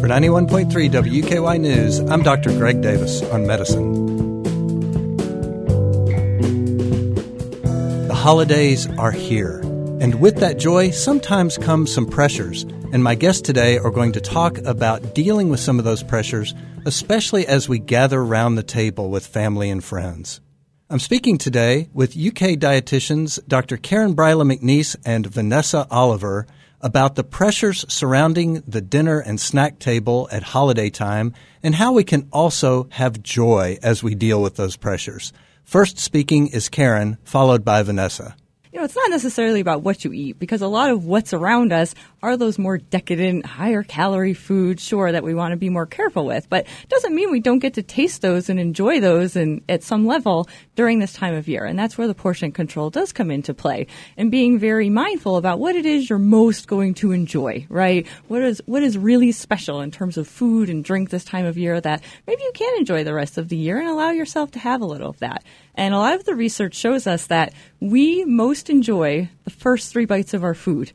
For 91.3 WUKY News, I'm Dr. Greg Davis on medicine. The holidays are here, and with that joy sometimes comes some pressures. And my guests today are going to talk about dealing with some of those pressures, especially as we gather around the table with family and friends. I'm speaking today with UK dietitians Dr. Karen Bryla McNeese and Vanessa Oliver about the pressures surrounding the dinner and snack table at holiday time and how we can also have joy as we deal with those pressures. First speaking is Karen, followed by Vanessa you know, it's not necessarily about what you eat because a lot of what's around us are those more decadent, higher calorie foods, sure, that we want to be more careful with. But it doesn't mean we don't get to taste those and enjoy those and at some level during this time of year. And that's where the portion control does come into play and being very mindful about what it is you're most going to enjoy, right? What is, what is really special in terms of food and drink this time of year that maybe you can enjoy the rest of the year and allow yourself to have a little of that. And a lot of the research shows us that we most enjoy the first three bites of our food.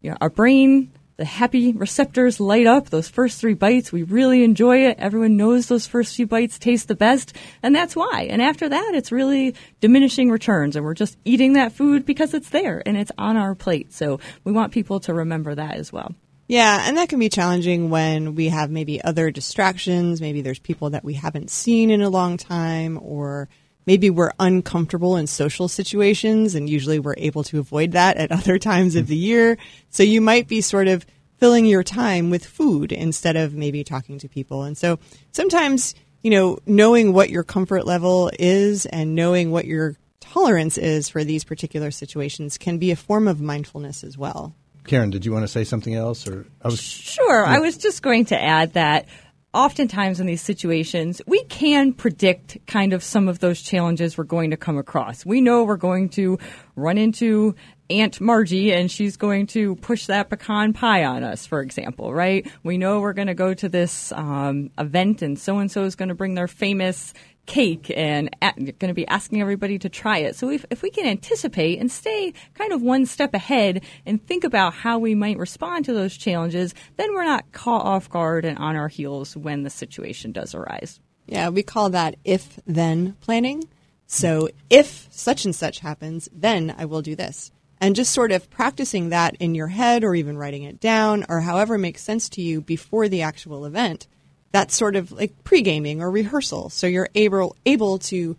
You know, our brain, the happy receptors light up those first three bites. We really enjoy it. Everyone knows those first few bites taste the best. And that's why. And after that, it's really diminishing returns. And we're just eating that food because it's there and it's on our plate. So we want people to remember that as well. Yeah, and that can be challenging when we have maybe other distractions. Maybe there's people that we haven't seen in a long time or maybe we're uncomfortable in social situations and usually we're able to avoid that at other times of the year. So you might be sort of filling your time with food instead of maybe talking to people. And so sometimes, you know, knowing what your comfort level is and knowing what your tolerance is for these particular situations can be a form of mindfulness as well. Karen, did you want to say something else or I was Sure, yeah. I was just going to add that oftentimes in these situations, we can predict kind of some of those challenges we're going to come across. We know we're going to run into Aunt Margie and she's going to push that pecan pie on us, for example, right? We know we're going to go to this um, event and so and so is going to bring their famous cake and going to be asking everybody to try it. So if, if we can anticipate and stay kind of one step ahead and think about how we might respond to those challenges, then we're not caught off guard and on our heels when the situation does arise. Yeah, we call that if then planning. So if such and such happens, then I will do this. And just sort of practicing that in your head or even writing it down or however makes sense to you before the actual event that's sort of like pre-gaming or rehearsal. So you're able able to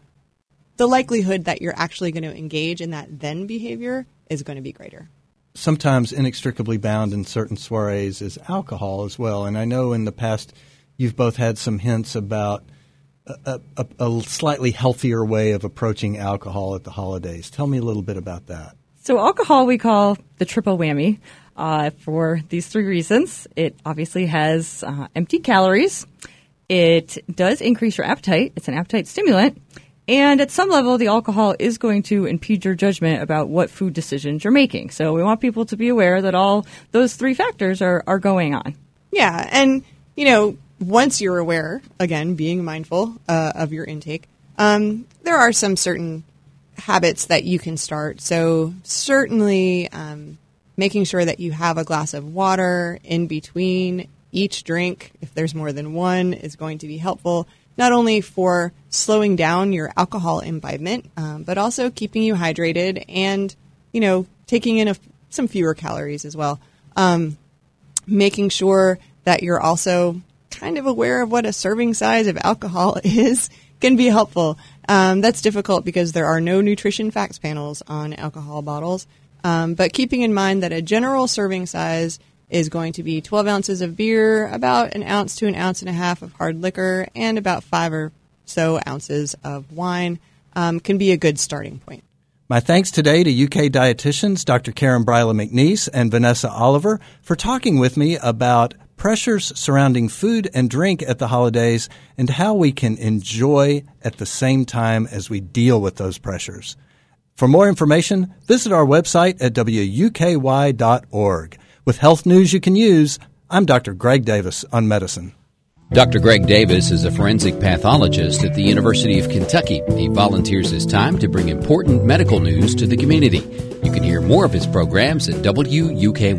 the likelihood that you're actually going to engage in that then behavior is going to be greater. Sometimes inextricably bound in certain soirees is alcohol as well. And I know in the past you've both had some hints about a, a, a slightly healthier way of approaching alcohol at the holidays. Tell me a little bit about that. So alcohol we call the triple whammy uh, for these three reasons. It obviously has uh, empty calories. It does increase your appetite. It's an appetite stimulant. And at some level, the alcohol is going to impede your judgment about what food decisions you're making. So we want people to be aware that all those three factors are, are going on. Yeah. And, you know, once you're aware, again, being mindful uh, of your intake, um, there are some certain habits that you can start. So certainly, um, making sure that you have a glass of water in between each drink, if there's more than one, is going to be helpful, not only for slowing down your alcohol imbibement, um, but also keeping you hydrated and, you know, taking in a, some fewer calories as well. Um, making sure that you're also kind of aware of what a serving size of alcohol is can be helpful. Um, that's difficult because there are no nutrition facts panels on alcohol bottles. Um, but keeping in mind that a general serving size is going to be 12 ounces of beer, about an ounce to an ounce and a half of hard liquor, and about five or so ounces of wine um, can be a good starting point. My thanks today to UK dietitians Dr. Karen Bryla McNeese and Vanessa Oliver for talking with me about pressures surrounding food and drink at the holidays and how we can enjoy at the same time as we deal with those pressures. For more information, visit our website at wuky.org. With health news you can use, I'm Dr. Greg Davis on medicine. Dr. Greg Davis is a forensic pathologist at the University of Kentucky. He volunteers his time to bring important medical news to the community. You can hear more of his programs at wuky.org.